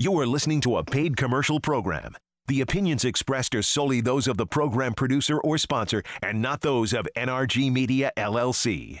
You are listening to a paid commercial program. The opinions expressed are solely those of the program producer or sponsor and not those of NRG Media LLC.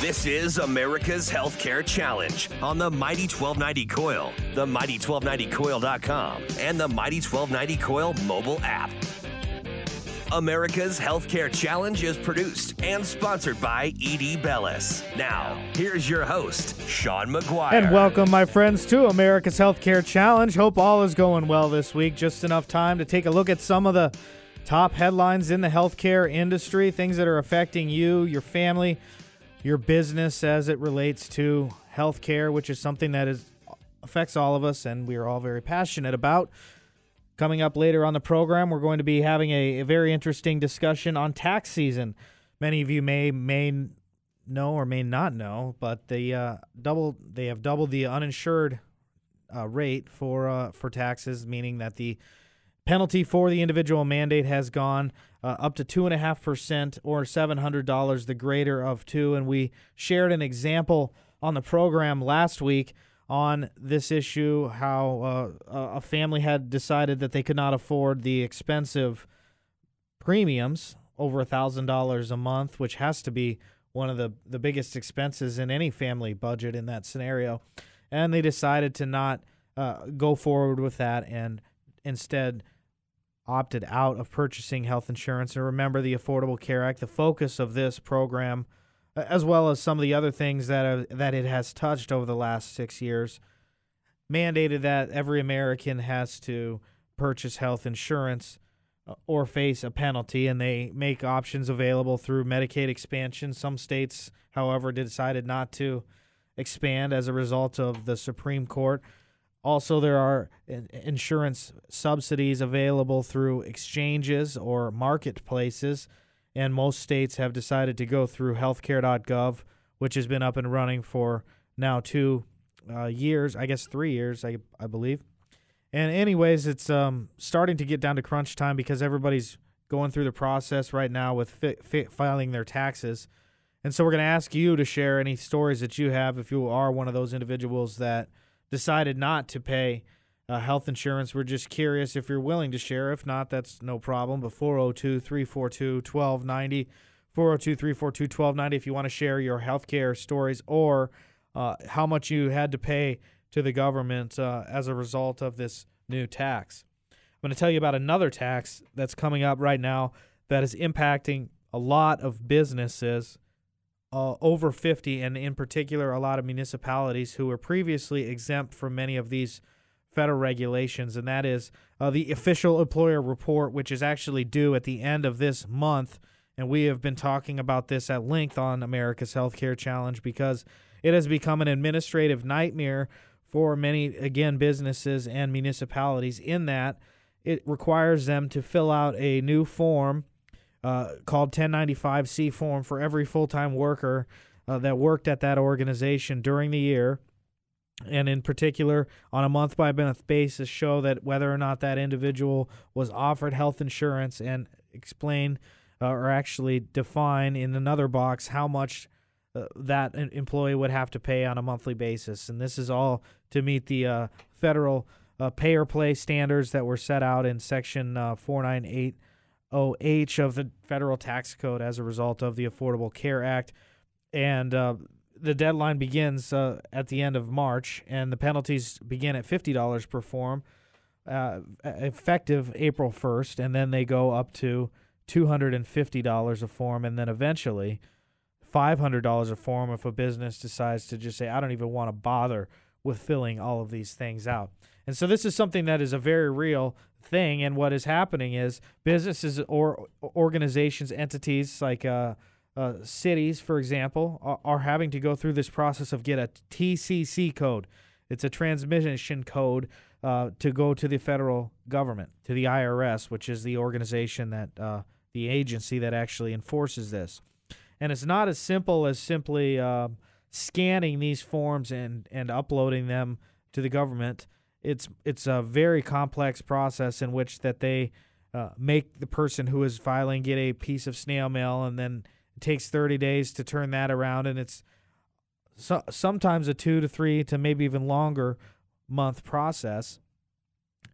This is America's Healthcare Challenge on the Mighty 1290 KOIL, the Mighty1290KOIL.com, and the Mighty 1290 KOIL mobile app. America's Healthcare Challenge is produced and sponsored by ED Bellis. Now, here's your host, Sean McGuire. And welcome, my friends, to America's Healthcare Challenge. Hope all is going well this week. Just enough time to take a look at some of the top headlines in the healthcare industry, things that are affecting you, your family, your business as it relates to healthcare, which is something that is affects all of us and we are all very passionate about. Coming up later on the program, we're going to be having a, a very interesting discussion on tax season. Many of you may may know or may not know, but they uh, double they have doubled the uninsured uh, rate for uh, for taxes, meaning that the penalty for the individual mandate has gone uh, up to 2.5% or $700, the greater of two. And we shared an example on the program last week on this issue how uh, a family had decided that they could not afford the expensive premiums over $1,000 a month, which has to be one of the, the biggest expenses in any family budget in that scenario. And they decided to not uh, go forward with that and instead opted out of purchasing health insurance. And remember the Affordable Care Act, the focus of this program, as well as some of the other things that that it has touched over the last six years, mandated that every American has to purchase health insurance uh, or face a penalty, and they make options available through Medicaid expansion. Some states, however, decided not to expand as a result of the Supreme Court. Also, there are insurance subsidies available through exchanges or marketplaces, and most states have decided to go through healthcare.gov, which has been up and running for now two uh, years, I guess three years, I, I believe. And, anyways, it's um, starting to get down to crunch time because everybody's going through the process right now with fi- fi- filing their taxes. And so, we're going to ask you to share any stories that you have if you are one of those individuals that decided not to pay uh, health insurance. We're just curious if you're willing to share. If not, that's no problem. But 402 342 1290. 402 342 1290 if you want to share your healthcare stories or uh, how much you had to pay to the government uh, as a result of this new tax. I'm going to tell you about another tax that's coming up right now that is impacting a lot of businesses uh, over 50, and in particular, a lot of municipalities who were previously exempt from many of these federal regulations, and that is uh, the official employer report, which is actually due at the end of this month. And we have been talking about this at length on America's Healthcare Challenge because it has become an administrative nightmare for many, again, businesses and municipalities, in that it requires them to fill out a new form uh, called 1095C form for every full time worker uh, that worked at that organization during the year. And in particular, on a month by month basis, show that whether or not that individual was offered health insurance and explain uh, or actually define in another box how much uh, that employee would have to pay on a monthly basis. And this is all to meet the uh, federal uh, pay or play standards that were set out in Section 498 OH of the federal tax code as a result of the Affordable Care Act. And uh, the deadline begins uh, at the end of March, and the penalties begin at $50 per form, uh, effective April 1st, and then they go up to $250 a form, and then eventually $500 a form if a business decides to just say, I don't even want to bother with filling all of these things out. And so this is something that is a very real thing. And what is happening is businesses or organizations, entities like uh, uh, cities, for example, are, are, having to go through this process of get a TCC code. It's a transmission code uh, to go to the federal government, to the IRS, which is the organization that uh, the agency that actually enforces this. And it's not as simple as simply uh, scanning these forms and, and uploading them to the government. It's it's a very complex process in which that they uh, make the person who is filing get a piece of snail mail, and then it takes 30 days to turn that around, and it's so, sometimes a two to three to maybe even longer month process.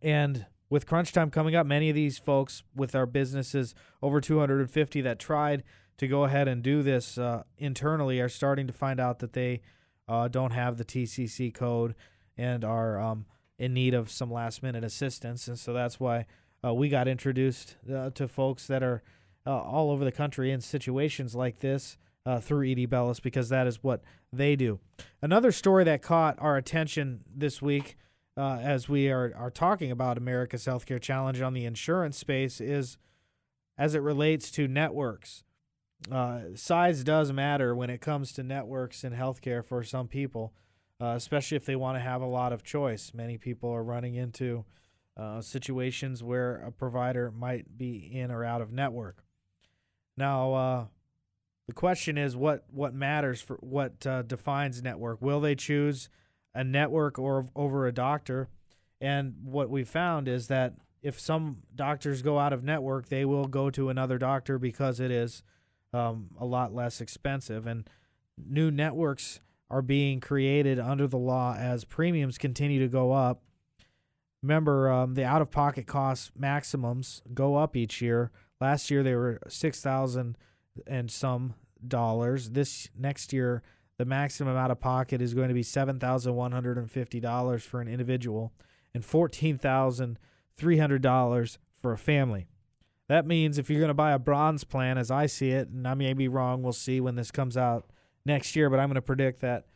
And with crunch time coming up, many of these folks with our businesses over 250 that tried to go ahead and do this uh, internally are starting to find out that they uh, don't have the TCC code and are um, in need of some last minute assistance. And so that's why uh, we got introduced uh, to folks that are uh, all over the country in situations like this uh, through ED Bellis because that is what they do. Another story that caught our attention this week uh, as we are, are talking about America's Healthcare Challenge on the insurance space is as it relates to networks. Uh, size does matter when it comes to networks in healthcare for some people, uh, especially if they want to have a lot of choice. Many people are running into uh, situations where a provider might be in or out of network. Now, uh, the question is what what matters for what uh, defines network? Will they choose a network or over a doctor? And what we found is that if some doctors go out of network, they will go to another doctor because it is um, a lot less expensive. And new networks are being created under the law as premiums continue to go up. Remember, um, the out of pocket cost maximums go up each year. Last year they were six thousand and some dollars. This next year, the maximum out of pocket is going to be seven thousand one hundred and fifty dollars for an individual, and fourteen thousand three hundred dollars for a family. That means if you're going to buy a bronze plan, as I see it, and I may be wrong, we'll see when this comes out next year, but I'm going to predict that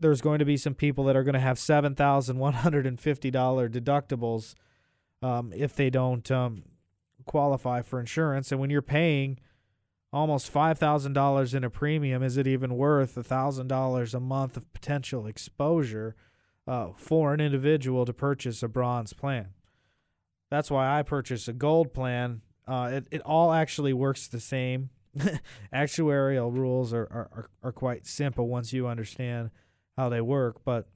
there's going to be some people that are going to have seven thousand one hundred and fifty dollar deductibles um, if they don't um, qualify for insurance. And when you're paying almost five thousand dollars in a premium, is it even worth thousand dollars a month of potential exposure uh, for an individual to purchase a bronze plan? That's why I purchased a gold plan. Uh, it it all actually works the same. Actuarial rules are, are are quite simple once you understand how they work, but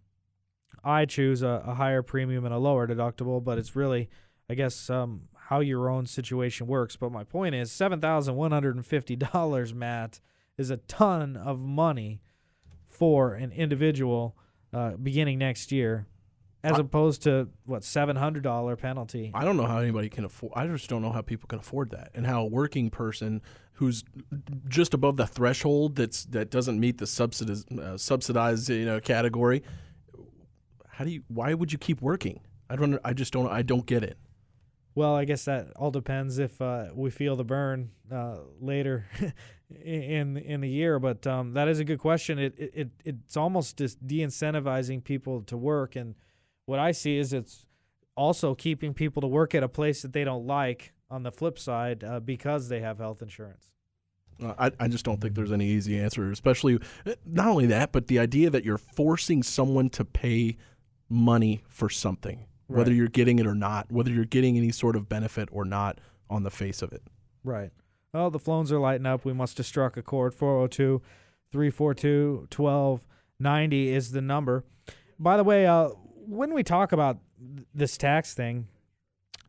I choose a, a higher premium and a lower deductible. But it's really, I guess, um, how your own situation works. But my point is, seven thousand one hundred and fifty dollars, Matt, is a ton of money for an individual uh, beginning next year, as I- opposed to what seven hundred dollar penalty. I don't know how anybody can afford. I just don't know how people can afford that, and how a working person who's just above the threshold that's that doesn't meet the subsidiz, uh, subsidized you know category. How do you? Why would you keep working? I don't. I just don't. I don't get it. Well, I guess that all depends if uh, we feel the burn uh, later in in the year. But um, that is a good question. It, it it it's almost just de-incentivizing people to work, and what I see is it's also keeping people to work at a place that they don't like. On the flip side, uh, because they have health insurance. I, I just don't think there's any easy answer, especially uh, not only that, but the idea that you're forcing someone to pay money for something, whether you're getting it or not, whether you're getting any sort of benefit or not on the face of it. Right. Well, the phones are lighting up. We must have struck a chord. 402 342 1290 is the number. By the way, uh, when we talk about th- this tax thing,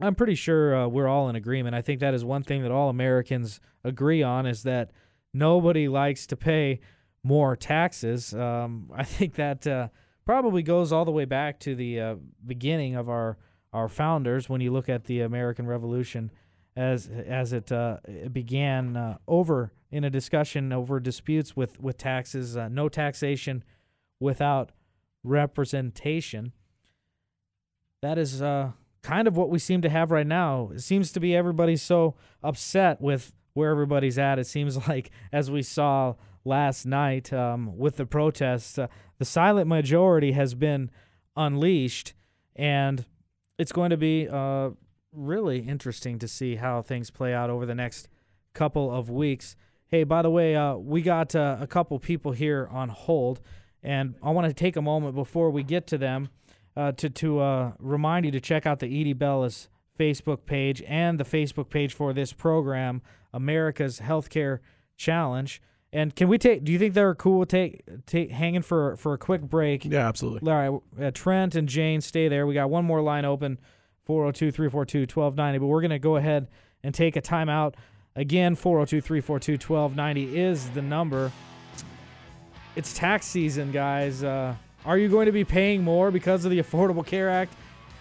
I'm pretty sure uh, we're all in agreement. I think that is one thing that all Americans agree on is that nobody likes to pay more taxes. Um, I think that uh, probably goes all the way back to the uh, beginning of our our founders. When you look at the American Revolution, as as it, uh, it began uh, over in a discussion over disputes with with taxes, uh, no taxation without representation. That is uh, kind of what we seem to have right now. It seems to be everybody's so upset with where everybody's at. It seems like, as we saw last night um, with the protests, uh, the silent majority has been unleashed, and it's going to be uh, really interesting to see how things play out over the next couple of weeks. Hey, by the way, uh, we got uh, a couple people here on hold, and I want to take a moment before we get to them uh, to to uh, remind you to check out the ED Bellis Facebook page and the Facebook page for this program, America's Healthcare Challenge. And can we take? Do you think they're cool? Take take hanging for for a quick break. Yeah, absolutely. All right, uh, Trent and Jane, stay there. We got one more line open, 402 342 1290. But we're going to go ahead and take a timeout. Again, 402 342 1290 is the number. It's tax season, guys. Uh, are you going to be paying more because of the Affordable Care Act?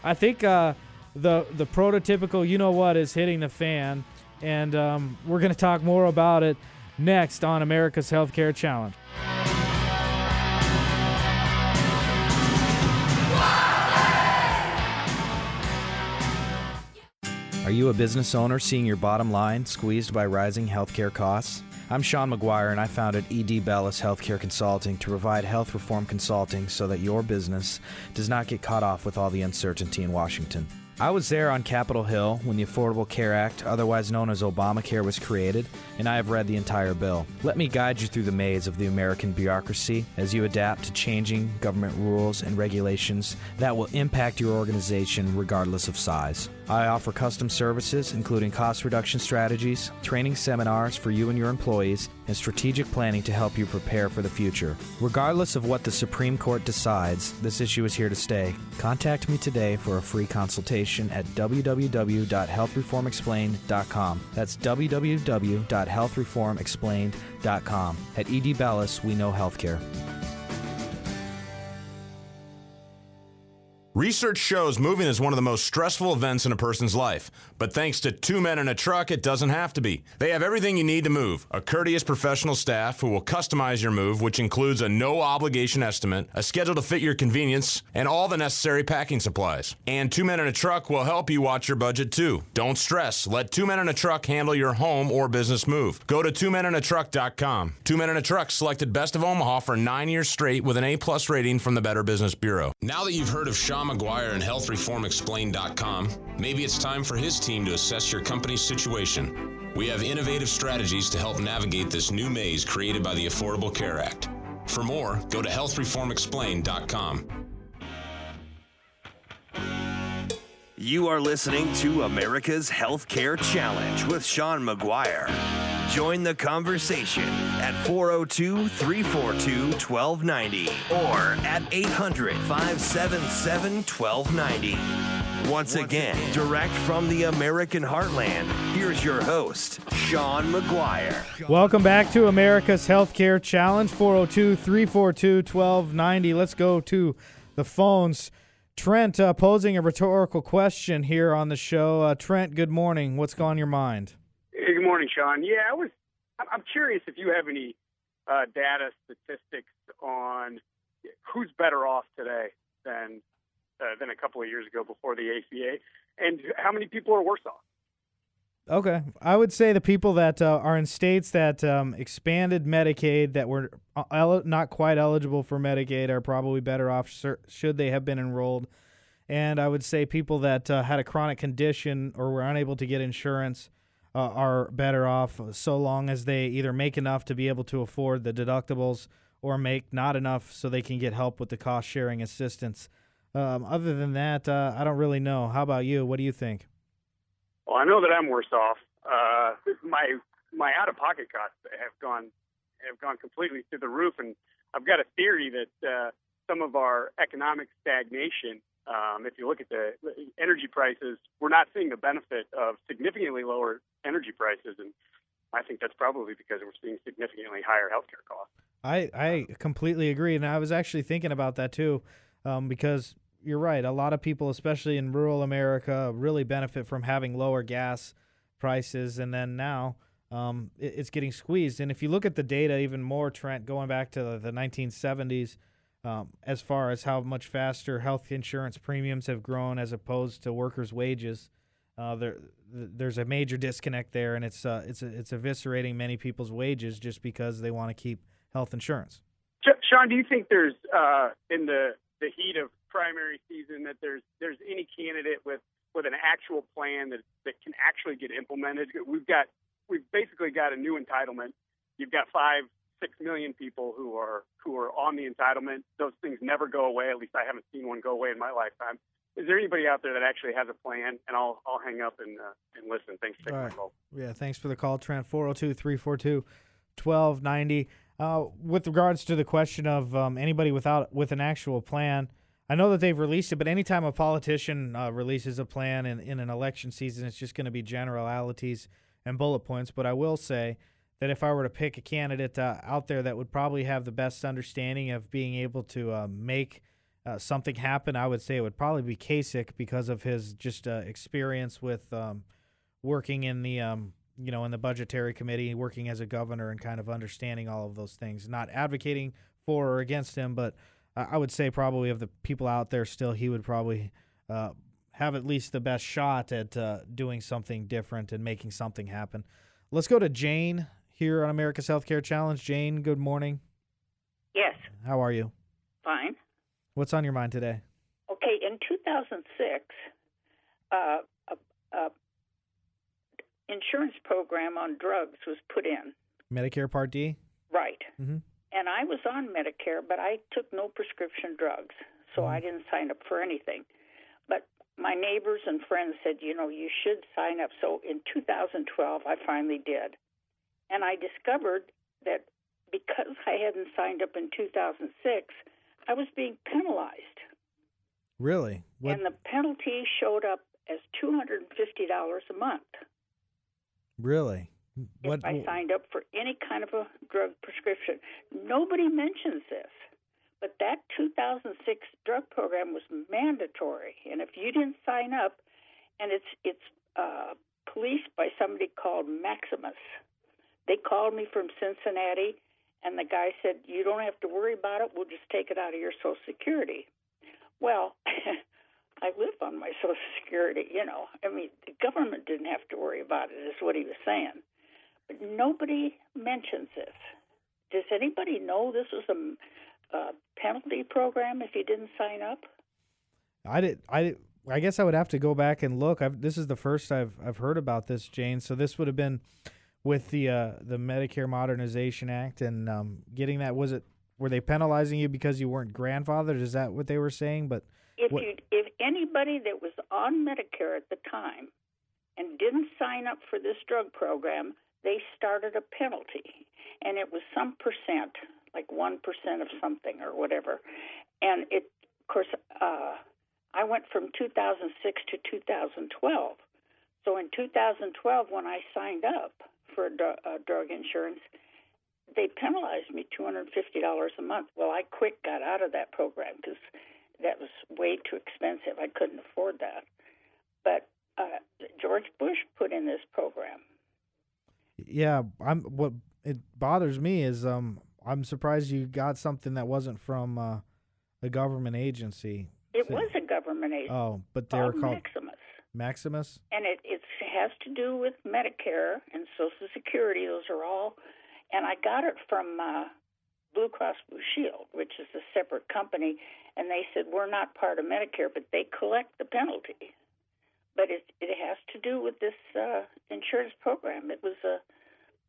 I think uh, the the prototypical you know what is hitting the fan, and um, we're going to talk more about it next on America's Healthcare Challenge. Are you a business owner seeing your bottom line squeezed by rising healthcare costs? I'm Sean McGuire, and I founded ED Bellis Healthcare Consulting to provide health reform consulting so that your business does not get caught off with all the uncertainty in Washington. I was there on Capitol Hill when the Affordable Care Act, otherwise known as Obamacare, was created, and I have read the entire bill. Let me guide you through the maze of the American bureaucracy as you adapt to changing government rules and regulations that will impact your organization regardless of size. I offer custom services, including cost reduction strategies, training seminars for you and your employees, and strategic planning to help you prepare for the future. Regardless of what the Supreme Court decides, this issue is here to stay. Contact me today for a free consultation at www.healthreformexplained.com. That's www.healthreformexplained.com. At ED Bellis, we know healthcare. Research shows moving is one of the most stressful events in a person's life. But thanks to Two Men and a Truck, it doesn't have to be. They have everything you need to move a courteous professional staff who will customize your move, which includes a no obligation estimate, a schedule to fit your convenience, and all the necessary packing supplies. And Two Men and a Truck will help you watch your budget too. Don't stress. Let Two Men and a Truck handle your home or business move. Go to twomenandatruck.com. Two Men and a Truck selected Best of Omaha for nine years straight with an A plus rating from the Better Business Bureau. Now that you've heard of Sean McGuire and HealthReformExplained.com, maybe it's time for his team to assess your company's situation. We have innovative strategies to help navigate this new maze created by the Affordable Care Act. For more, go to HealthReformExplained.com. You are listening to America's Healthcare Challenge with Sean McGuire. Join the conversation at 402 342 1290 or at 800 577 1290. Once again, direct from the American heartland, here's your host, Sean McGuire. Welcome back to America's Healthcare Challenge, 402 342 1290. Let's go to the phones. Trent uh, posing a rhetorical question here on the show. Uh, Trent, good morning. What's going on your mind? Hey, good morning, Sean. Yeah, I was. I'm curious if you have any uh, data statistics on who's better off today than uh, than a couple of years ago before the ACA, and how many people are worse off. Okay, I would say the people that uh, are in states that um, expanded Medicaid that were uh, el- not quite eligible for Medicaid are probably better off should they have been enrolled. And I would say people that uh, had a chronic condition or were unable to get insurance uh, are better off so long as they either make enough to be able to afford the deductibles or make not enough so they can get help with the cost sharing assistance. Um, other than that, uh, I don't really know. How about you? What do you think? Well, I know that I'm worse off. Uh, my my out of pocket costs have gone have gone completely through the roof, and I've got a theory that uh, some of our economic stagnation. Um, if you look at the energy prices, we're not seeing the benefit of significantly lower energy prices, and I think that's probably because we're seeing significantly higher healthcare costs. I, I completely agree, and I was actually thinking about that too, um, because you're right. A lot of people, especially in rural America, really benefit from having lower gas prices, and then now um, it, it's getting squeezed. And if you look at the data even more, Trent, going back to the, the 1970s, um, as far as how much faster health insurance premiums have grown as opposed to workers' wages, uh, there there's a major disconnect there, and it's uh, it's it's eviscerating many people's wages just because they want to keep health insurance. Sean, do you think there's uh, in the the heat of primary season that there's there's any candidate with with an actual plan that that can actually get implemented. We've got we've basically got a new entitlement. You've got five six million people who are who are on the entitlement. Those things never go away. At least I haven't seen one go away in my lifetime. Is there anybody out there that actually has a plan? And I'll I'll hang up and uh, and listen. Thanks for taking All my call. Yeah, thanks for the call, Trent. 402 342 1290. Uh, With regards to the question of um, anybody without with an actual plan, I know that they've released it, but anytime a politician uh, releases a plan in, in an election season, it's just going to be generalities and bullet points. But I will say that if I were to pick a candidate uh, out there that would probably have the best understanding of being able to uh, make uh, something happen, I would say it would probably be Kasich because of his just uh, experience with um, working in the um, you know in the budgetary committee, working as a governor, and kind of understanding all of those things. Not advocating for or against him, but I would say probably of the people out there, still he would probably uh, have at least the best shot at uh, doing something different and making something happen. Let's go to Jane here on America's Healthcare Challenge. Jane, good morning. Yes, How are you? fine. What's on your mind today? Okay, in 2006, uh, a, a insurance program on drugs was put in. Medicare Part D. Right. Mm-hmm. And I was on Medicare, but I took no prescription drugs, so mm-hmm. I didn't sign up for anything. But my neighbors and friends said, you know, you should sign up. So in 2012, I finally did. And I discovered that because I hadn't signed up in 2006, I was being penalized. Really? What? And the penalty showed up as $250 a month really? What? if I signed up for any kind of a drug prescription. Nobody mentions this, but that 2006 drug program was mandatory, and if you didn't sign up, and it's it's uh, policed by somebody called Maximus. They called me from Cincinnati, and the guy said, "You don't have to worry about it. We'll just take it out of your Social Security." Well. I live on my Social Security, you know. I mean, the government didn't have to worry about it, is what he was saying. Nobody mentions this. Does anybody know this was a, a penalty program if you didn't sign up? I did. I did- I guess I would have to go back and look. I've, this is the first I've I've heard about this, Jane. So this would have been with the uh, the Medicare Modernization Act and um, getting that. Was it? Were they penalizing you because you weren't grandfathered? Is that what they were saying? But If what- you if anybody that was on Medicare at the time and didn't sign up for this drug program, they started a penalty, and it was some percent, like one percent of something or whatever. And it, of course, uh, I went from 2006 to 2012. So in 2012, when I signed up for uh, drug insurance, they penalized me $250 a month. Well, I quick got out of that program because that was way too expensive. I couldn't afford that. But uh, George Bush put in this program. Yeah, I'm. What it bothers me is um I'm surprised you got something that wasn't from uh, a government agency. It So- was a government agency Oh, but they were called called Maximus. Maximus. and it it has to do with Medicare and Social Security. Those are all, and I got it from uh, Blue Cross Blue Shield, which is a separate company, and they said we're not part of Medicare, but they collect the penalty. But it it has to do with this uh, insurance program. It was a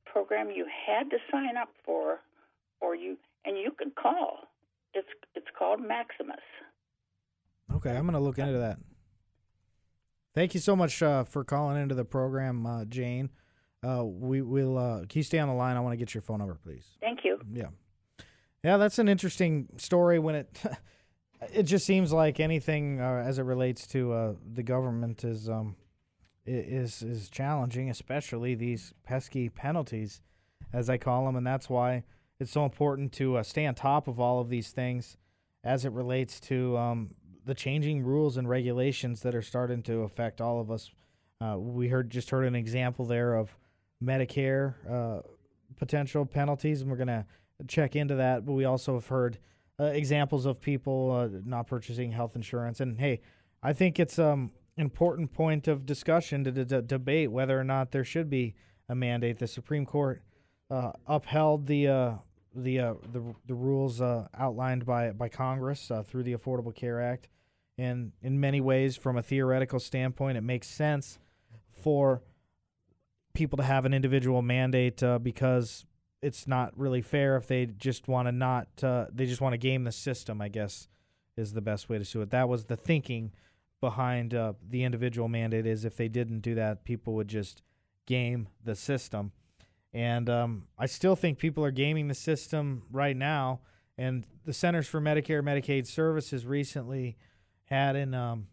program you had to sign up for, or you and you could call. It's it's called Maximus. Okay, I'm gonna look into that. Thank you so much uh, for calling into the program, uh, Jane. Uh, we will. Uh, can you stay on the line? I want to get your phone number, please. Thank you. Yeah, yeah, that's an interesting story. When it, it just seems like anything uh, as it relates to uh, the government is um, is is challenging, especially these pesky penalties, as I call them, and that's why it's so important to uh, stay on top of all of these things as it relates to um, the changing rules and regulations that are starting to affect all of us. Uh, we heard just heard an example there of Medicare uh, potential penalties, and we're gonna check into that. But we also have heard uh, examples of people uh, not purchasing health insurance. And hey, I think it's um important point of discussion to, debate whether or not there should be a mandate. The Supreme Court uh, upheld the uh, the, uh, the the rules uh, outlined by by Congress through the Affordable Care Act, and in many ways, from a theoretical standpoint, it makes sense for people to have an individual mandate because it's not really fair if they just want to not uh, they just want to game the system. I guess is the best way to do it. That was the thinking behind uh, the individual mandate. Is if they didn't do that, people would just game the system. And um, I still think people are gaming the system right now. And the Centers for Medicare Medicaid Services recently had an um,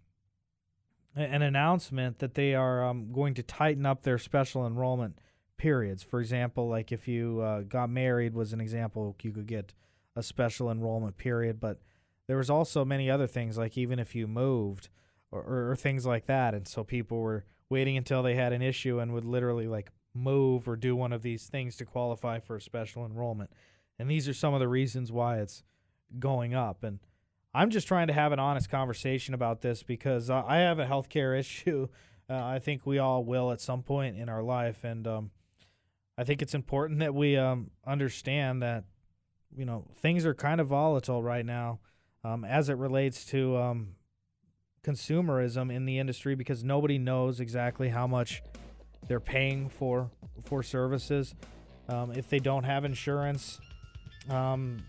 an announcement that they are um, going to tighten up their special enrollment periods. For example, like if you uh, got married was an example, you could get a special enrollment period. But there was also many other things, like even if you moved or, or, or things like that. And so people were waiting until they had an issue and would literally like move or do one of these things to qualify for a special enrollment. And these are some of the reasons why it's going up. And I'm just trying to have an honest conversation about this because I have a healthcare issue. Uh, I think we all will at some point in our life, and um, I think it's important that we um, understand that you know things are kind of volatile right now um, as it relates to um, consumerism in the industry because nobody knows exactly how much they're paying for for services. Um, if they don't have insurance, um,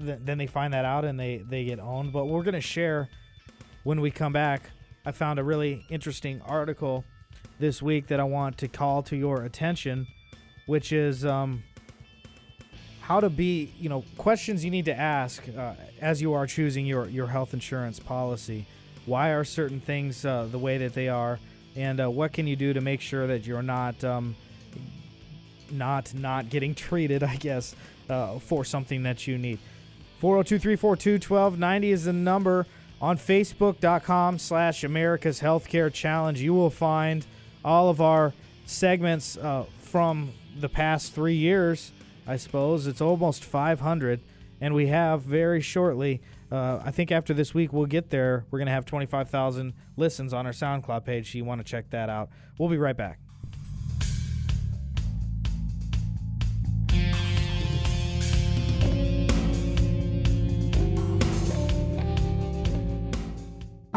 th- then they find that out and they, they get owned. But we're going to share when we come back. I found a really interesting article this week that I want to call to your attention, which is um, how to be, you know, questions you need to ask uh, as you are choosing your, your health insurance policy. Why are certain things uh, the way that they are? And uh, what can you do to make sure that you're not um, not not getting treated, I guess, uh, for something that you need. 402-342-1290 is the number on facebook.com slash america's healthcare challenge you will find all of our segments uh, from the past three years i suppose it's almost 500 and we have very shortly uh, i think after this week we'll get there. We're going to have 25000 listens on our soundcloud page so you want to check that out. We'll be right back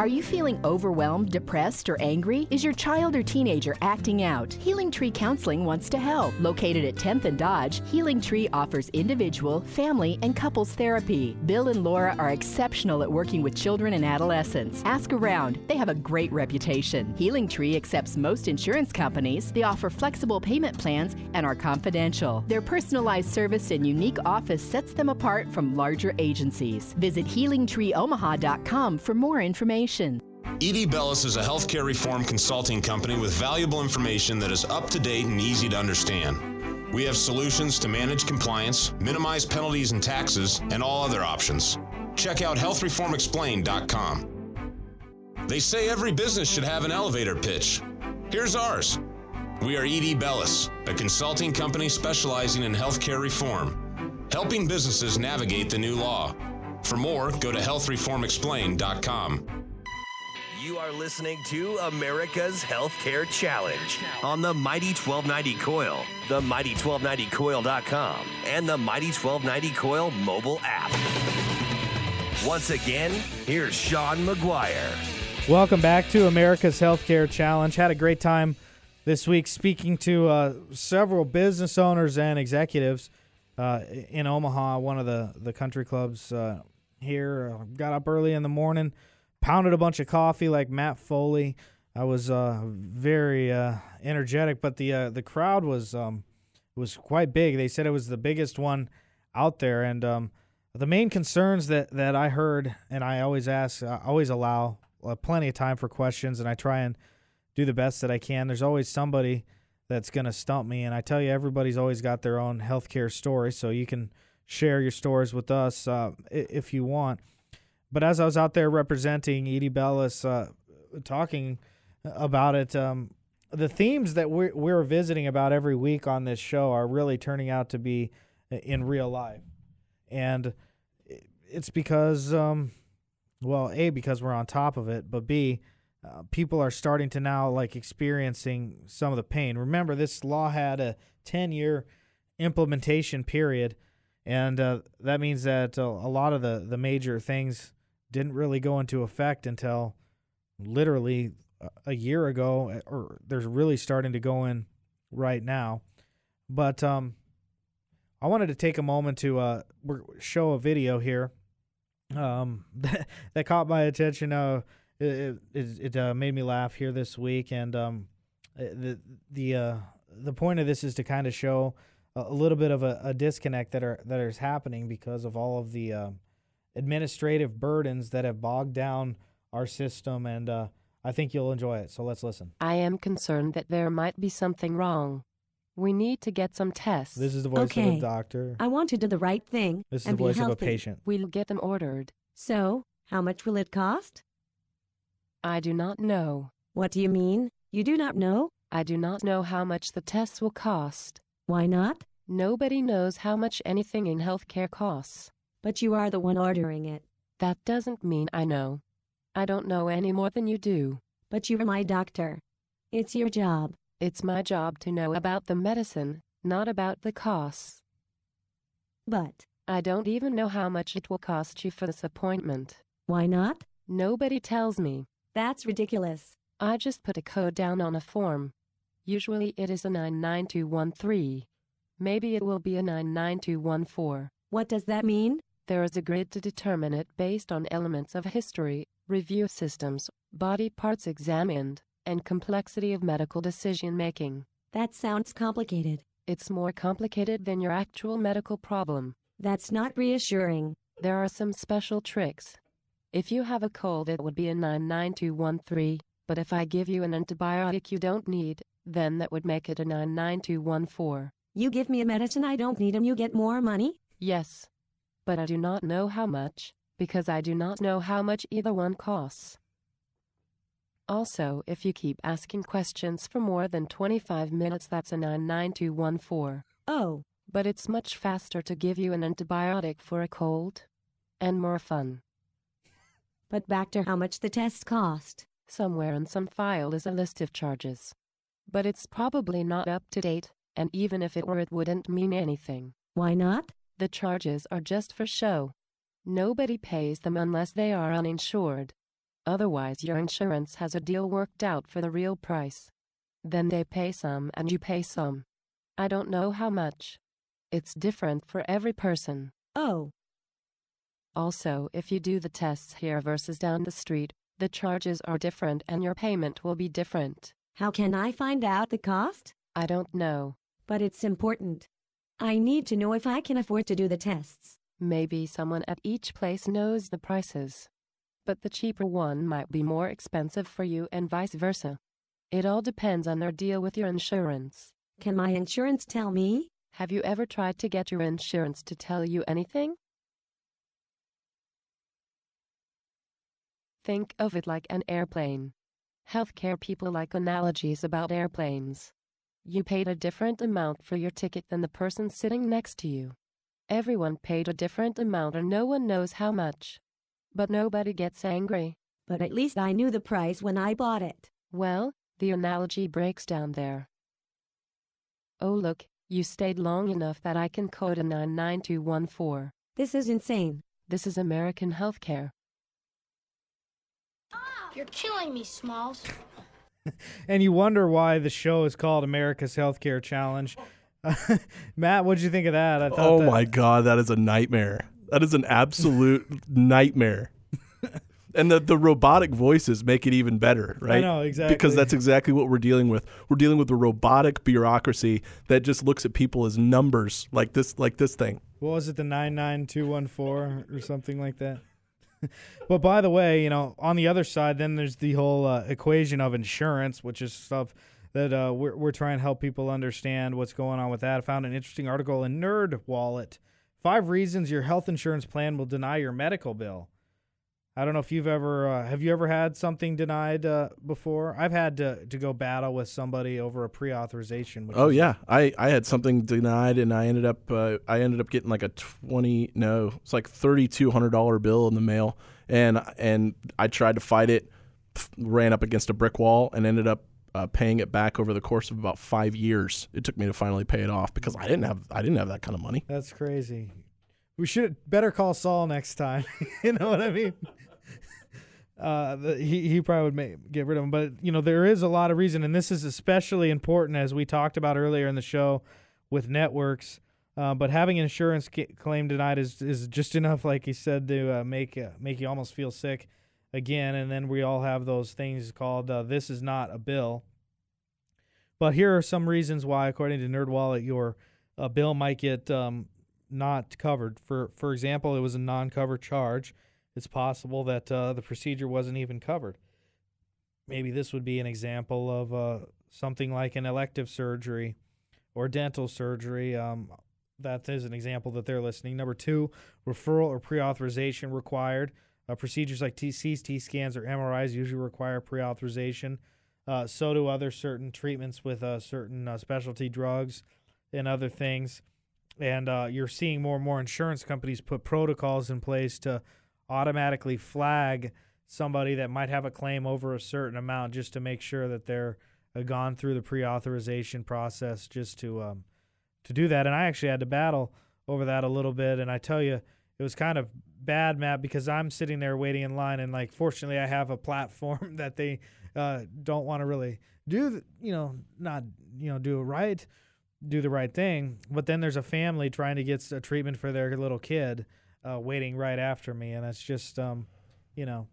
Are you feeling overwhelmed, depressed, or angry? Is your child or teenager acting out? Healing Tree Counseling wants to help. Located at 10th and Dodge, Healing Tree offers individual, family, and couples therapy. Bill and Laura are exceptional at working with children and adolescents. Ask around, they have a great reputation. Healing Tree accepts most insurance companies. They offer flexible payment plans and are confidential. Their personalized service and unique office sets them apart from larger agencies. Visit healingtreeomaha.com for more information. ED Bellis is a healthcare reform consulting company with valuable information that is up to date and easy to understand. We have solutions to manage compliance, minimize penalties and taxes, and all other options. Check out healthreformexplained.com. They say every business should have an elevator pitch. Here's ours. We are ED Bellis, a consulting company specializing in healthcare reform, helping businesses navigate the new law. For more, go to healthreformexplained.com. You are listening to America's Healthcare Challenge on the Mighty 1290 KOIL, the Mighty1290KOIL.com, and the Mighty 1290 KOIL mobile app. Once again, here's Sean McGuire. Welcome back to America's Healthcare Challenge. Had a great time this week speaking to uh, several business owners and executives uh, in Omaha, one of the, the country clubs uh, here. got up early in the morning pounded a bunch of coffee like Matt Foley. I was uh, very uh, energetic, but the uh, the crowd was um, was quite big. They said it was the biggest one out there, and um, the main concerns that, that I heard, and I always ask, I always allow uh, plenty of time for questions, and I try and do the best that I can. There's always somebody that's going to stump me, and I tell you, everybody's always got their own healthcare story, so you can share your stories with us uh, if you want. But as I was out there representing ED Bellis, uh, talking about it, um, the themes that we're, we're visiting about every week on this show are really turning out to be in real life. And it's because, um, well, A, because we're on top of it, but B, uh, people are starting to now like experiencing some of the pain. Remember, this law had a 10 year implementation period. And uh, that means that a lot of the, the major things didn't really go into effect until literally a year ago, eh, or they're really starting to go in right now. But um, I wanted to take a moment to uh, show a video here um, that, caught my attention. Uh, it it, it uh, made me laugh here this week, and um, uh, the the uh, the point of this is to kind of show a, a little bit of a, a, disconnect that are that is happening because of all of the uh, administrative burdens that have bogged down our system, and uh, I think you'll enjoy it. So let's listen. I am concerned that there might be something wrong. We need to get some tests. This is the voice okay. of a doctor. I want to do the right thing. This is and the voice be of a patient. We'll get them ordered. So, how much will it cost? I do not know. What do you mean? You do not know? I do not know how much the tests will cost. Why not? Nobody knows how much anything in healthcare costs. But you are the one ordering it. That doesn't mean I know. I don't know any more than you do. But you are my doctor. It's your job. It's my job to know about the medicine, not about the costs. But I don't even know how much it will cost you for this appointment. Why not? Nobody tells me. That's ridiculous. I just put a code down on a form. Usually it is a 99213. Maybe it will be a 99214. What does that mean? There is a grid to determine it based on elements of history, review systems, body parts examined, and complexity of medical decision making. That sounds complicated. It's more complicated than your actual medical problem. That's not reassuring. There are some special tricks. If you have a cold, it would be a 99213, but if I give you an antibiotic you don't need, then that would make it a 99214. You give me a medicine I don't need and you get more money? Yes. But I do not know how much, because I do not know how much either one costs. Also, if you keep asking questions for more than 25 minutes, that's a 99214. Oh. But it's much faster to give you an antibiotic for a cold. And more fun. But back to how much the tests cost. Somewhere in some file is a list of charges. But it's probably not up to date, and even if it were, it wouldn't mean anything. Why not? The charges are just for show. Nobody pays them unless they are uninsured. Otherwise, your insurance has a deal worked out for the real price. Then they pay some and you pay some. I don't know how much. It's different for every person. Oh. Also, if you do the tests here versus down the street, the charges are different and your payment will be different. How can I find out the cost? I don't know. But it's important. I need to know if I can afford to do the tests. Maybe someone at each place knows the prices. But the cheaper one might be more expensive for you and vice versa. It all depends on their deal with your insurance. Can my insurance tell me? Have you ever tried to get your insurance to tell you anything? Think of it like an airplane. Healthcare people like analogies about airplanes. You paid a different amount for your ticket than the person sitting next to you. Everyone paid a different amount and no one knows how much. But nobody gets angry. But at least I knew the price when I bought it. Well, the analogy breaks down there. Oh look, you stayed long enough that I can code a 99214. This is insane. This is American healthcare. You're killing me, Smalls. and you wonder why the show is called America's Healthcare Challenge. Matt, what'd you think of that? I thought oh that, my god, that is a nightmare. That is an absolute nightmare. And the, the robotic voices make it even better, right? I know, exactly. Because that's exactly what we're dealing with. We're dealing with a robotic bureaucracy that just looks at people as numbers, like this, like this thing. What was it, the nine nine two one four or something like that? but by the way, you know, on the other side, then there's the whole uh, equation of insurance, which is stuff that uh, we're we're trying to help people understand what's going on with that. I found an interesting article in NerdWallet: Five reasons your health insurance plan will deny your medical bill. I don't know if you've ever uh, have you ever had something denied uh, before. I've had to to go battle with somebody over a pre-authorization. Which Oh is- yeah, I, I had something denied, and I ended up uh, I ended up getting like a twenty no, it's like thirty two hundred dollar bill in the mail, and and I tried to fight it, ran up against a brick wall, and ended up uh, paying it back over the course of about five years. It took me to finally pay it off because I didn't have I didn't have that kind of money. That's crazy. We should better call Saul next time. you know what I mean? Uh, the, he he probably would make, get rid of him, but you know there is a lot of reason, and this is especially important as we talked about earlier in the show with networks. Uh, but having insurance ca- claim denied is, is just enough, like he said, to uh, make uh, make you almost feel sick again. And then we all have those things called uh, "This is not a bill." But here are some reasons why, according to NerdWallet, your uh, bill might get um, not covered. For for example, it was a non-covered charge. It's possible that uh, the procedure wasn't even covered. Maybe this would be an example of uh, something like an elective surgery or dental surgery. Um, that is an example that they're listening. Number two, referral or pre-authorization required. Uh, procedures like T- CT scans or MRIs usually require pre-authorization. Uh, so do other certain treatments with uh, certain uh, specialty drugs and other things. And uh, you're seeing more and more insurance companies put protocols in place to automatically flag somebody that might have a claim over a certain amount just to make sure that they're uh, gone through the pre-authorization process just to um, to do that. And I actually had to battle over that a little bit. And I tell you, it was kind of bad, Matt, because I'm sitting there waiting in line, and like, fortunately, I have a platform that they uh, don't want to really do, th- you know, not you know do it right, do the right thing. But then there's a family trying to get a treatment for their little kid, uh, waiting right after me, and that's just, um, you know,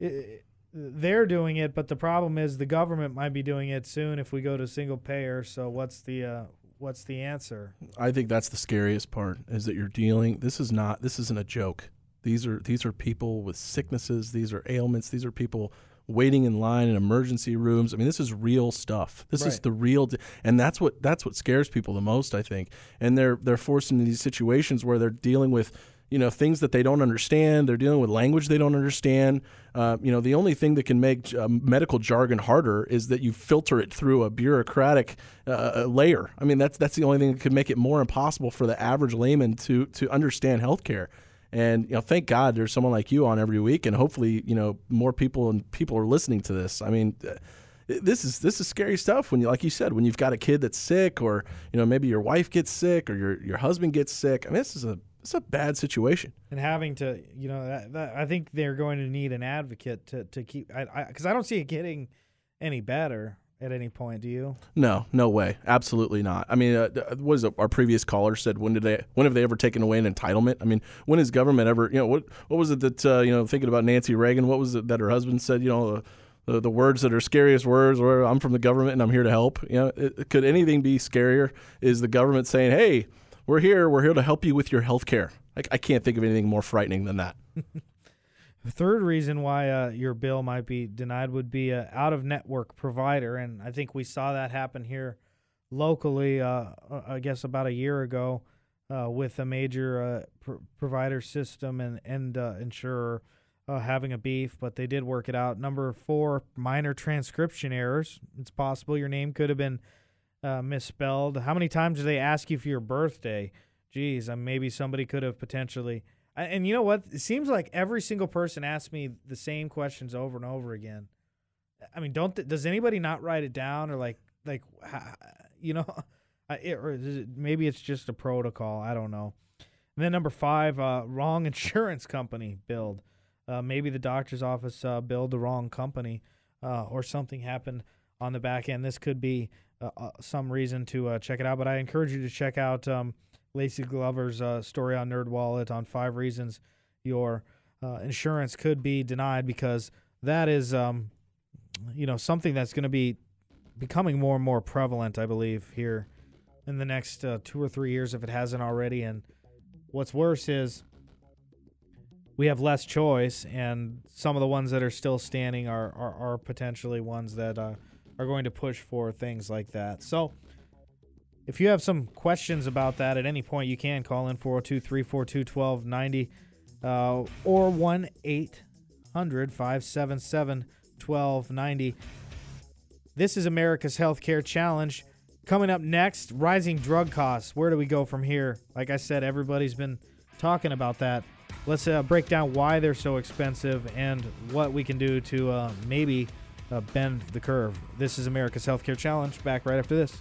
it, it, they're doing it, but the problem is the government might be doing it soon if we go to single payer. So what's the uh, what's the answer? I think that's the scariest part is that you're dealing this is not this isn't a joke. These are these are people with sicknesses, these are ailments, these are people waiting in line in emergency rooms. I mean, this is real stuff. This is the real and that's what that's what scares people the most, I think. And they're they're forced into these situations where they're dealing with you know things that they don't understand. They're dealing with language they don't understand. Uh, you know, the only thing that can make uh, medical jargon harder is that you filter it through a bureaucratic uh, layer. I mean, that's that's the only thing that could make it more impossible for the average layman to to understand healthcare. And you know, thank God there's someone like you on every week, and hopefully, you know, more people and people are listening to this. I mean. uh, This is this is scary stuff when you like you said when you've got a kid that's sick or you know maybe your wife gets sick or your your husband gets sick. I mean this is a it's a bad situation. and having to you know that, that I think they're going to need an advocate to to keep I because I, don't see it getting any better at any point. Do you? No, no way, absolutely not. I mean, uh, is it? Our previous caller said, when did they? When have they ever taken away an entitlement? I mean, when has government ever? You know, what what was it that uh, you know? Thinking about Nancy Reagan, what was it that her husband said? You know, the, the words that are scariest words, or I'm from the government and I'm here to help. You know, it, could anything be scarier? Is the government saying, "Hey, we're here, we're here to help you with your health care"? I, I can't think of anything more frightening than that. The third reason why uh, your bill might be denied would be a out of network provider, and I think we saw that happen here locally. Uh, uh, I guess about a year ago, uh, with a major uh, pr- provider system and and uh, insurer uh, having a beef, but they did work it out. Number four, minor transcription errors. It's possible your name could have been uh, misspelled. How many times do they ask you for your birthday? Geez, uh, maybe somebody could have potentially. And you know what? It seems like every single person asks me the same questions over and over again. I mean, don't th- does anybody not write it down or like like you know, it, or it, maybe it's just a protocol. I don't know. And then number five, uh, wrong insurance company billed. Uh, maybe the doctor's office uh, billed the wrong company, uh, or something happened on the back end. This could be uh, uh, some reason to uh, check it out. But I encourage you to check out um, Lacie Glover's uh, story on NerdWallet on five reasons your uh, insurance could be denied because that is, um, you know, something that's going to be becoming more and more prevalent, I believe, here in the next uh, two or three years if it hasn't already. And what's worse is we have less choice, and some of the ones that are still standing are are, are potentially ones that are going to push for things like that. So. If you have some questions about that at any point, you can call in 402 342 1290 uh, or 1 800 577 1290. This is America's Healthcare Challenge. Coming up next, rising drug costs. Where do we go from here? Like I said, everybody's been talking about that. Let's uh, break down why they're so expensive and what we can do to uh, maybe uh, bend the curve. This is America's Healthcare Challenge. Back right after this.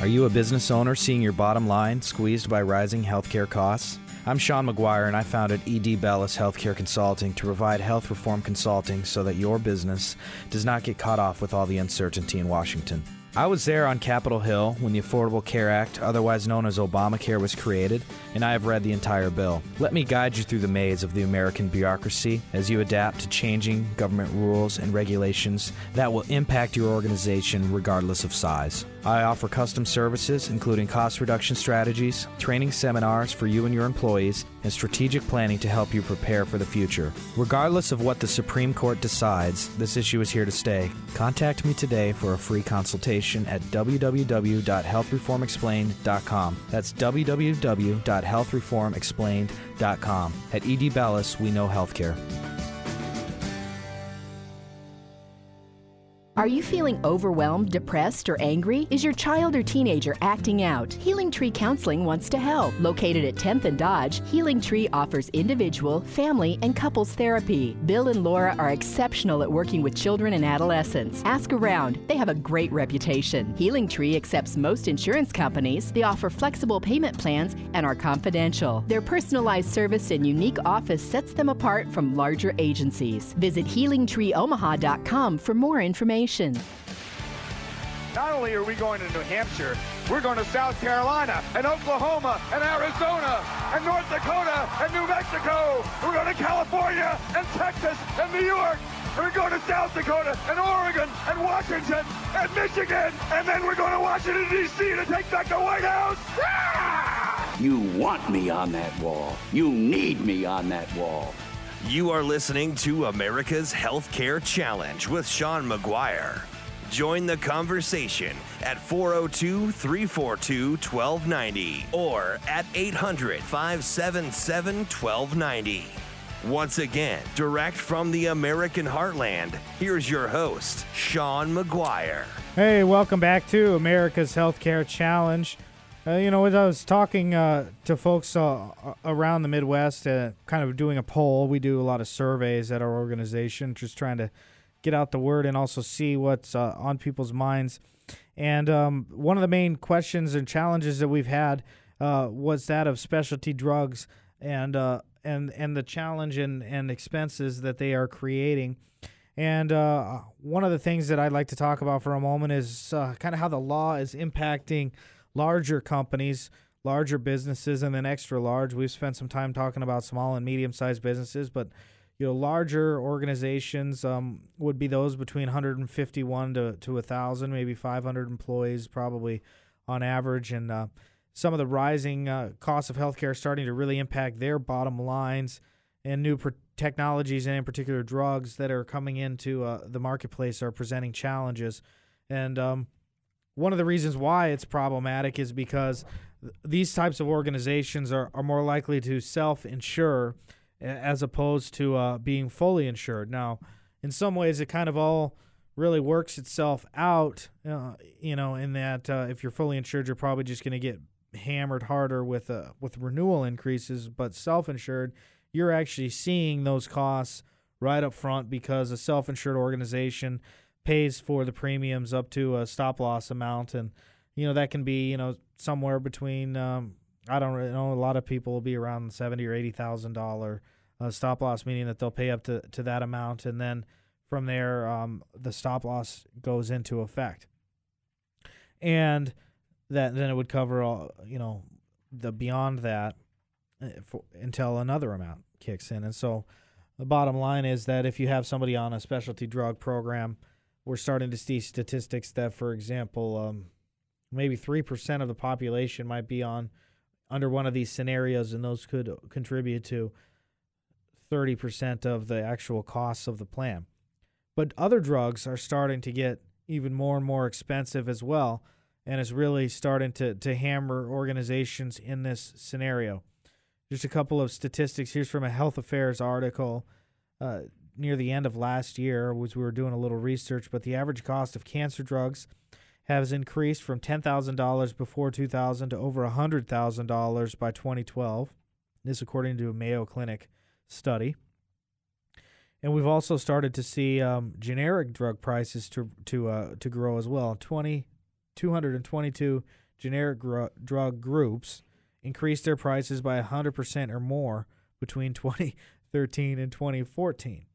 Are you a business owner seeing your bottom line squeezed by rising healthcare costs? I'm Sean McGuire, and I founded ED Bellis Healthcare Consulting to provide health reform consulting so that your business does not get caught off with all the uncertainty in Washington. I was there on Capitol Hill when the Affordable Care Act, otherwise known as Obamacare, was created, and I have read the entire bill. Let me guide you through the maze of the American bureaucracy as you adapt to changing government rules and regulations that will impact your organization regardless of size. I offer custom services, including cost reduction strategies, training seminars for you and your employees, and strategic planning to help you prepare for the future. Regardless of what the Supreme Court decides, this issue is here to stay. Contact me today for a free consultation at www.healthreformexplained.com. That's www.healthreformexplained.com. At ED Bellis, we know healthcare. Are you feeling overwhelmed, depressed, or angry? Is your child or teenager acting out? Healing Tree Counseling wants to help. Located at 10th and Dodge, Healing Tree offers individual, family, and couples therapy. Bill and Laura are exceptional at working with children and adolescents. Ask around, they have a great reputation. Healing Tree accepts most insurance companies. They offer flexible payment plans and are confidential. Their personalized service and unique office sets them apart from larger agencies. Visit healingtreeomaha.com for more information. Not only are we going to New Hampshire, we're going to South Carolina and Oklahoma and Arizona and North Dakota and New Mexico. We're going to California and Texas and New York. We're going to South Dakota and Oregon and Washington and Michigan. And then we're going to Washington, D.C. to take back the White House. Yeah! You want me on that wall. You need me on that wall. You are listening to America's Healthcare Challenge with Sean McGuire. Join the conversation at 402 342 1290 or at 800 577 1290. Once again, direct from the American heartland, here's your host, Sean McGuire. Hey, welcome back to America's Healthcare Challenge. Uh, you know, as I was talking uh, to folks uh, around the Midwest, uh, kind of doing a poll, we do a lot of surveys at our organization, just trying to get out the word and also see what's uh, on people's minds. And um, one of the main questions and challenges that we've had uh, was that of specialty drugs and and and the challenge and, and expenses that they are creating. And one of the things that I'd like to talk about for a moment is kind of how the law is impacting larger companies, larger businesses, and then extra large. We've spent some time talking about small and medium sized businesses, but you know, larger organizations um, would be those between 151 to to 1,000, maybe 500 employees, probably on average, and uh, some of the rising uh, costs of healthcare starting to really impact their bottom lines, and new technologies and in particular drugs that are coming into uh, the marketplace are presenting challenges, and um, one of the reasons why it's problematic is because these types of organizations are, are more likely to self insure as opposed to uh, being fully insured. Now, in some ways, it kind of all really works itself out, uh, you know, in that uh, if you're fully insured, you're probably just going to get hammered harder with uh, with renewal increases. But self insured, you're actually seeing those costs right up front because a self insured organization pays for the premiums up to a stop loss amount, and you know that can be you know somewhere between um, I don't really know a lot of people will be around seventy or eighty thousand dollar uh, stop loss, meaning that they'll pay up to to that amount, and then from there um, the stop loss goes into effect, and that then it would cover all you know the beyond that uh, for, until another amount kicks in, and so. The bottom line is that if you have somebody on a specialty drug program, we're starting to see statistics that, for example, um, maybe three percent of the population might be on under one of these scenarios, and those could contribute to thirty percent of the actual costs of the plan. But other drugs are starting to get even more and more expensive as well, and is really starting to to hammer organizations in this scenario. Just a couple of statistics. Here's from a Health Affairs article. Uh, near the end of last year was we were doing a little research, but the average cost of cancer drugs has increased from $10,000 before 2000 to over $100,000 by 2012. This according to a Mayo Clinic study. And we've also started to see um, generic drug prices to to uh, to grow as well. 20, 222 generic gr- drug groups increased their prices by 100% or more between 2013 and 2014.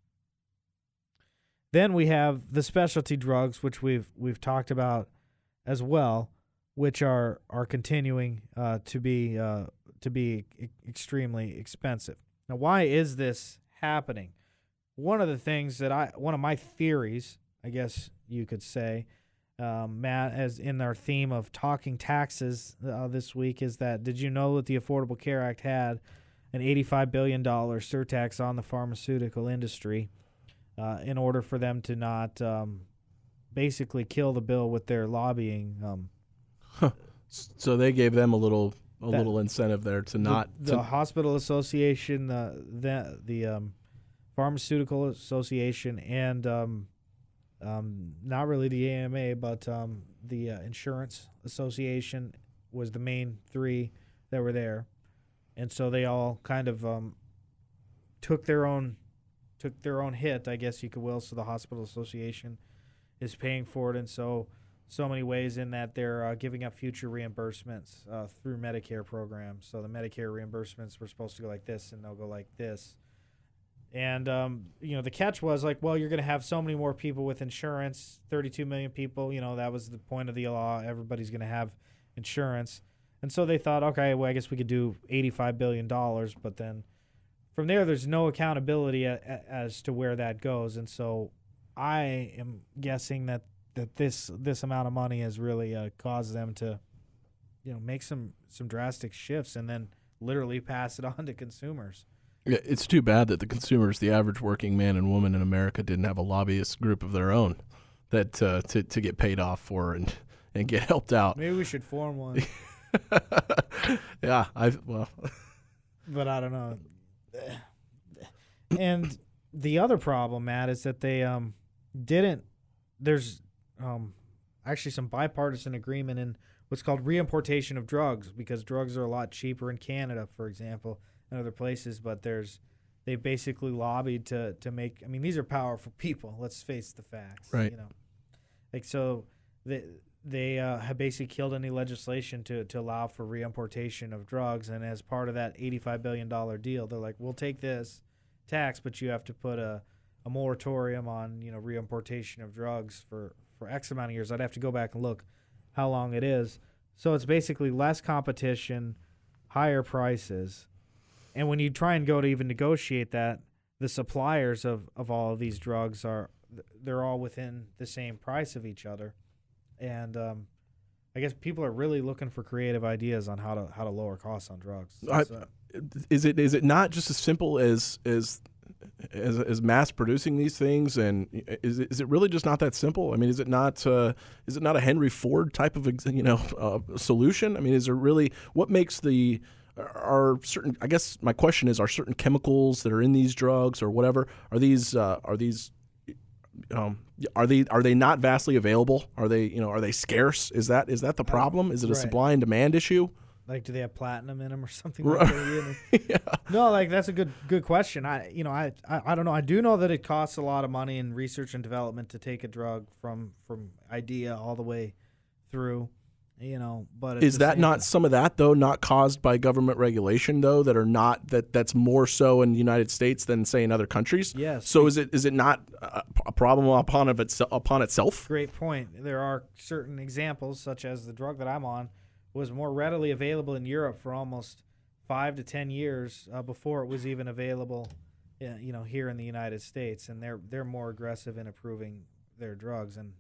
Then we have the specialty drugs, which we've we've talked about as well, which are are continuing uh, to be uh, to be e- extremely expensive. Now, why is this happening? One of the things that I one of my theories, I guess you could say, um, Matt, as in our theme of talking taxes uh, this week, is that did you know that the Affordable Care Act had an $85 billion surtax on the pharmaceutical industry uh, in order for them to not um, basically kill the bill with their lobbying? Um, So they gave them a little a little incentive there to the- not the, to, hospital association, the the the um, pharmaceutical association, and um, um, not really the AMA, but um, the uh, insurance association was the main three that were there, and so they all kind of um, took their own took their own hit, I guess you could will. So the hospital association is paying for it, and so so many ways in that they're uh, giving up future reimbursements uh, through Medicare programs. So the Medicare reimbursements were supposed to go like this, and they'll go like this. And um, you know the catch was like, well, you're going to have so many more people with insurance, 32 million people. You know that was the point of the law. Everybody's going to have insurance, and so they thought, okay, well, I guess we could do 85 billion dollars, but then from there, there's no accountability a, a, as to where that goes, and so I am guessing that that this this amount of money has really uh, caused them to, you know, make some some drastic shifts and then literally pass it on to consumers. Yeah, it's too bad that the consumers, the average working man and woman in America, didn't have a lobbyist group of their own that uh, to to get paid off for and and get helped out. Maybe we should form one, yeah, I well, but I don't know. And the other problem, Matt, is that they um didn't. There's um actually some bipartisan agreement in what's called reimportation of drugs because drugs are a lot cheaper in Canada, for example, and other places. But there's they basically lobbied to to make. I mean, these are powerful people. Let's face the facts. Right. You know, like so they they uh, have basically killed any legislation to to allow for reimportation of drugs. And as part of that eighty five billion dollar deal, they're like, we'll take this tax, but you have to put a a moratorium on you know reimportation of drugs for for X amount of years. I'd have to go back and look how long it is. So it's basically less competition, higher prices, and when you try and go to even negotiate that, the suppliers of of all of these drugs are they're all within the same price of each other, and um, I guess people are really looking for creative ideas on how to how to lower costs on drugs. I, So- is it is it not just as simple as as as, as mass producing these things? And is it, is it really just not that simple? I mean is it not uh, is it not a henry ford type of you know uh, solution? I mean is there really what makes the are certain i guess my question is are certain chemicals that are in these drugs or whatever are these uh, are these um, are they are they not vastly available are they you know are they scarce is that is that the problem is it a right. supply and demand issue Like, do they have platinum in them or something? Like that? No, like that's a good good question. I you know I, I I don't know. I do know that it costs a lot of money in research and development to take a drug from from idea all the way through. You know, but is that not some of that though not caused by government regulation though that are not that that's more so in the United States than say in other countries Yes. so is it is it not a, a problem upon of itself upon itself Great point. There are certain examples, such as the drug that I'm on, was more readily available in Europe for almost five to ten years uh, before it was even available, uh, you know, here in the United States. And they're they're more aggressive in approving their drugs. And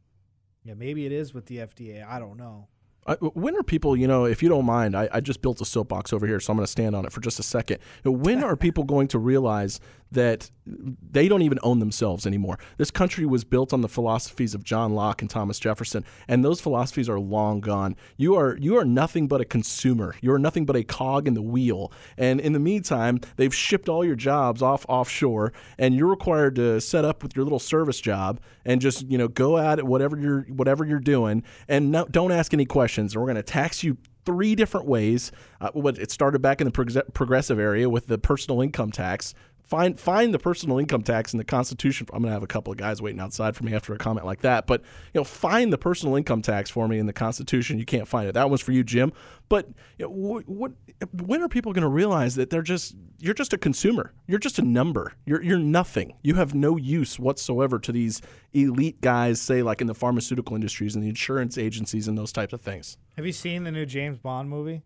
yeah, maybe it is with the FDA. I don't know. I, when are people, you know, if you don't mind, I, I just built a soapbox over here, so I'm going to stand on it for just a second. When are people going to realize that they don't even own themselves anymore? This country was built on the philosophies of John Locke and Thomas Jefferson, and those philosophies are long gone. You are you are nothing but a consumer. You are nothing but a cog in the wheel. And in the meantime, they've shipped all your jobs off offshore, and you're required to set up with your little service job and just you know go at it whatever you're whatever you're doing, and no, don't ask any questions. We're going to tax you three different ways. Uh, it started back in the progressive area with the personal income tax. Find find the personal income tax in the Constitution. I'm to have a couple of guys waiting outside for me after a comment like that. But you know, find the personal income tax for me in the Constitution. You can't find it. That one's for you, Jim. But you know, what, what when are people to realize that they're just you're just a consumer. You're just a number. You're you're nothing. You have no use whatsoever to these elite guys, say like in the pharmaceutical industries and the insurance agencies and those types of things. Have you seen the new James Bond movie?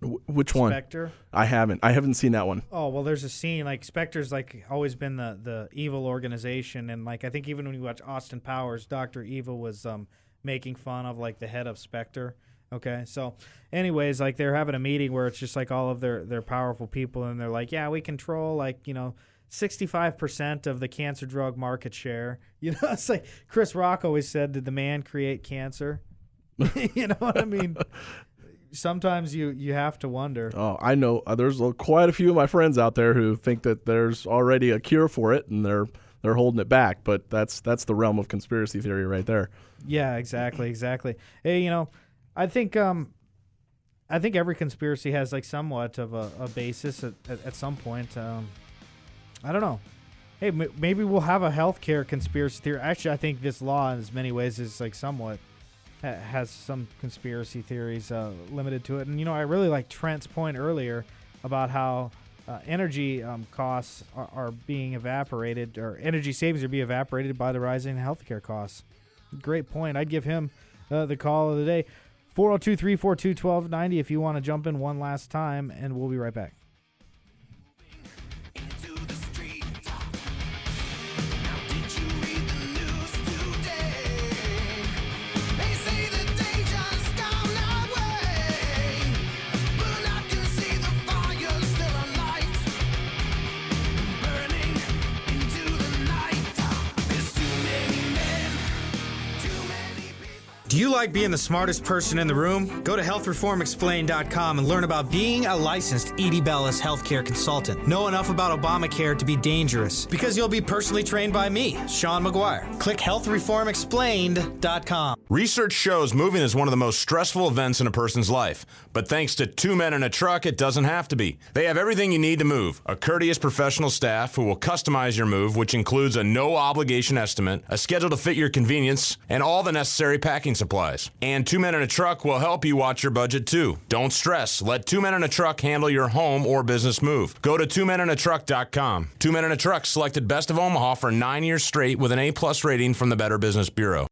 Wh- which one? Spectre. I haven't. I haven't seen that one. Oh well, there's a scene like Spectre's like always been the the evil organization, and like I think even when you watch Austin Powers, Doctor Evil was um making fun of like the head of Spectre. Okay, so anyways, like they're having a meeting where it's just like all of their their powerful people, and they're like, yeah, we control like you know. 65% of the cancer drug market share. You know, it's like Chris Rock always said, Did the man create cancer? you know what I mean? Sometimes you, you have to wonder. Oh, I know. Uh, there's uh, quite a few of my friends out there who think that there's already a cure for it, and they're they're holding it back. But that's that's the realm of conspiracy theory right there. Yeah, exactly, exactly. Hey, you know, I think um, I think every conspiracy has like somewhat of a, a basis at, at, at some point. Um, I don't know. Hey, m- maybe we'll have a healthcare conspiracy theory. Actually, I think this law, in as many ways, is like somewhat ha- has some conspiracy theories uh, limited to it. And you know, I really like Trent's point earlier about how uh, energy um, costs are, are being evaporated, or energy savings are being evaporated by the rising healthcare costs. Great point. I'd give him uh, the call of the day. 402 342 1290 if you want to jump in one last time, and we'll be right back. Do you like being the smartest person in the room? Go to healthreformexplained.com and learn about being a licensed ED Bellis healthcare consultant. Know enough about Obamacare to be dangerous because you'll be personally trained by me, Sean McGuire. Click healthreformexplained.com. Research shows moving is one of the most stressful events in a person's life. But thanks to Two Men and a Truck, it doesn't have to be. They have everything you need to move a courteous professional staff who will customize your move, which includes a no obligation estimate, a schedule to fit your convenience, and all the necessary packing supplies. And Two Men and a Truck will help you watch your budget too. Don't stress. Let Two Men and a Truck handle your home or business move. Go to twomenandatruck.com. Two Men and a Truck selected Best of Omaha for nine years straight with an A plus rating from the Better Business Bureau.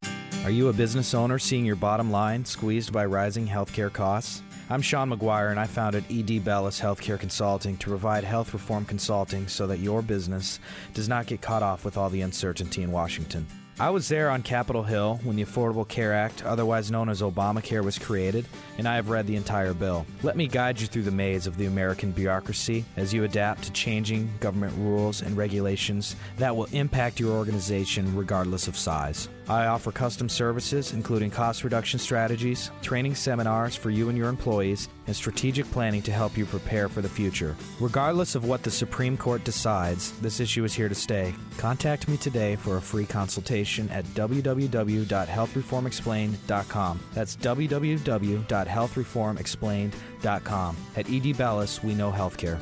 Are you a business owner seeing your bottom line squeezed by rising healthcare costs? I'm Sean McGuire, and I founded ED Bellis Healthcare Consulting to provide health reform consulting so that your business does not get caught off with all the uncertainty in Washington. I was there on Capitol Hill when the Affordable Care Act, otherwise known as Obamacare, was created, and I have read the entire bill. Let me guide you through the maze of the American bureaucracy as you adapt to changing government rules and regulations that will impact your organization regardless of size. I offer custom services, including cost reduction strategies, training seminars for you and your employees, and strategic planning to help you prepare for the future. Regardless of what the Supreme Court decides, this issue is here to stay. Contact me today for a free consultation at www.healthreformexplained.com. That's www.healthreformexplained.com. At ED Bellis, we know healthcare.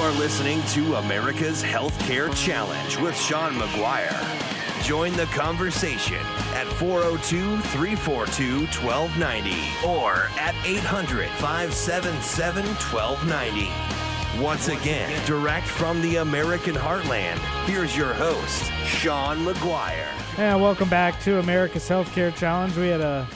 Are listening to America's Healthcare Challenge with Sean McGuire. Join the conversation at 402 342 1290 or at 800 577 1290. Once again, direct from the American heartland, here's your host, Sean McGuire. And welcome back to America's Healthcare Challenge. We had a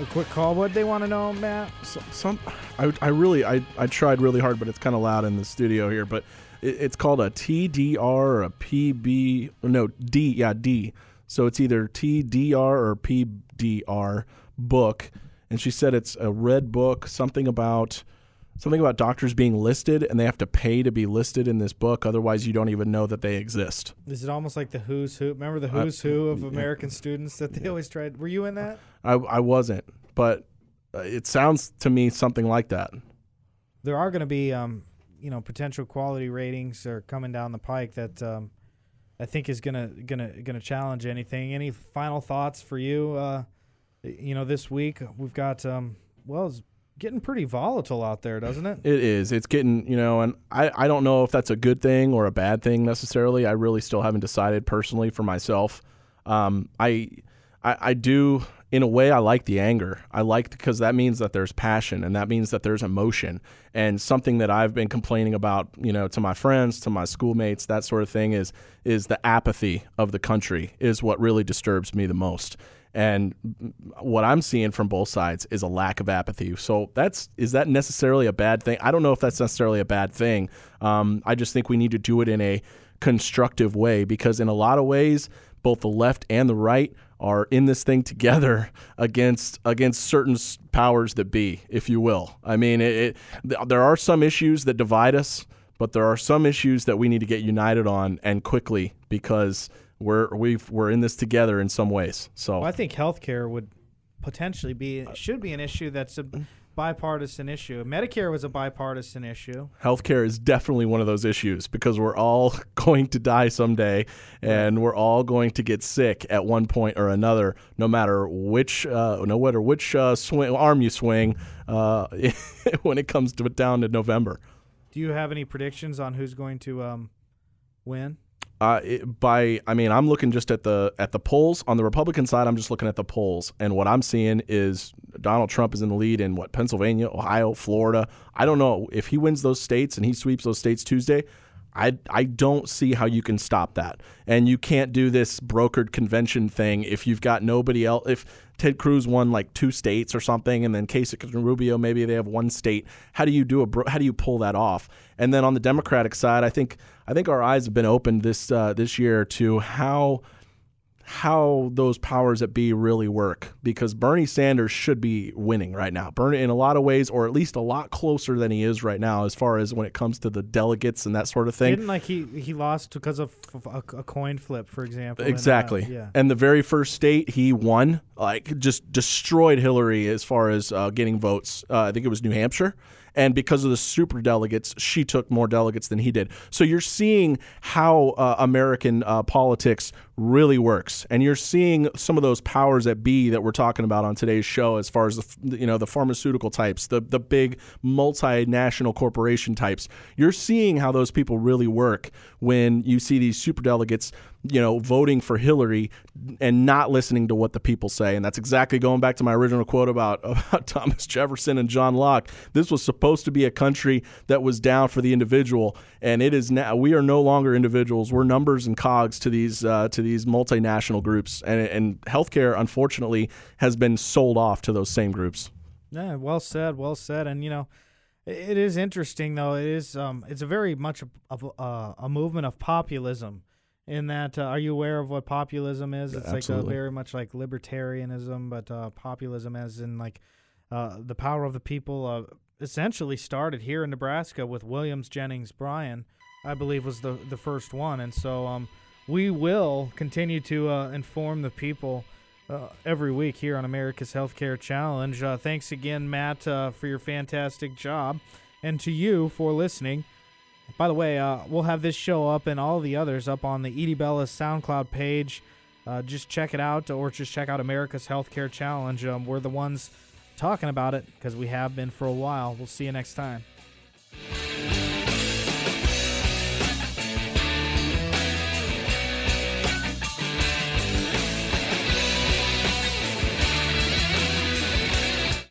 a quick call. What they want to know, Matt? So, some, I, I really, I, I tried really hard, but it's kind of loud in the studio here. But it, it's called a TDR or a PB. No, D. Yeah, D. So it's either TDR or PDR book. And she said it's a red book, something about something about doctors being listed and they have to pay to be listed in this book otherwise you don't even know that they exist Is it almost like the who's who? Remember the who's who of American students that they always tried? Were you in that? i, I wasn't but uh, it sounds to me something like that There are going to be, um, you know, potential quality ratings are coming down the pike that um, I think is gonna gonna gonna challenge anything. Any final thoughts for you, uh, you know, this week we've got um, well, it's getting pretty volatile out there, doesn't it? It is. It's getting, you know, and I, I don't know if that's a good thing or a bad thing necessarily. I really still haven't decided personally for myself. Um, I, I, I do, in a way, I like the anger. I like because that means that there's passion and that means that there's emotion. And something that I've been complaining about, you know, to my friends, to my schoolmates, that sort of thing is is the apathy of the country is what really disturbs me the most. And what I'm seeing from both sides is a lack of apathy. So that's is that necessarily a bad thing? I don't know if that's necessarily a bad thing. Um, I just think we need to do it in a constructive way because in a lot of ways, both the left and the right are in this thing together against against certain powers that be, if you will. I mean, it, it, there are some issues that divide us, but there are some issues that we need to get united on and quickly because we're we we're in this together in some ways. So well, I think healthcare would potentially be should be an issue that's a bipartisan issue. Medicare was a bipartisan issue. Healthcare is definitely one of those issues because we're all going to die someday, and we're all going to get sick at one point or another, no matter which uh, no matter which uh, swing, arm you swing uh, when it comes to down to November. Do you have any predictions on who's going to um, win? Uh, by I mean I'm looking just at the at the polls on the Republican side. I'm just looking at the polls, and what I'm seeing is Donald Trump is in the lead in what Pennsylvania, Ohio, Florida. I don't know if he wins those states and he sweeps those states Tuesday. I, I don't see how you can stop that. And you can't do this brokered convention thing if you've got nobody else. If Ted Cruz won like two states or something, and then Kasich and Rubio maybe they have one state. How do you do a how do you pull that off? And then on the Democratic side, I think I think our eyes have been opened this uh, this year to how how those powers that be really work because Bernie Sanders should be winning right now. Bernie, in a lot of ways, or at least a lot closer than he is right now, as far as when it comes to the delegates and that sort of thing. Didn't like he he lost because of a, a coin flip, for example. Exactly. And, uh, yeah. And the very first state he won, like just destroyed Hillary as far as uh, getting votes. Uh, I think it was New Hampshire and because of the super delegates, she took more delegates than he did. So you're seeing how uh, American uh, politics really works, and you're seeing some of those powers that be that we're talking about on today's show, as far as the you know the pharmaceutical types, the the big multinational corporation types. You're seeing how those people really work when you see these super delegates you know, voting for Hillary and not listening to what the people say. And that's exactly going back to my original quote about, about Thomas Jefferson and John Locke. This was supposed to be a country that was down for the individual, and it is now. We are no longer individuals. We're numbers and cogs to these uh, to these multinational groups, and and healthcare, unfortunately, has been sold off to those same groups. Yeah, well said, well said. And you know, it is interesting though. It is um, it's a very much of a, uh, a movement of populism in that uh, are you aware of what populism is? It's Absolutely. like very much like libertarianism but uh, populism as in like uh, the power of the people uh, essentially started here in nebraska with williams jennings bryan i believe was the, the first one. And so um, we will continue to uh, inform the people uh, every week here on america's healthcare challenge. Thanks again matt for your fantastic job. And to you for listening by the way, uh, we'll have this show up and all the others up on the ED Bellis SoundCloud page. Uh, just check it out, or just check out America's Healthcare Challenge. Um, we're the ones talking about it because we have been for a while. We'll see you next time.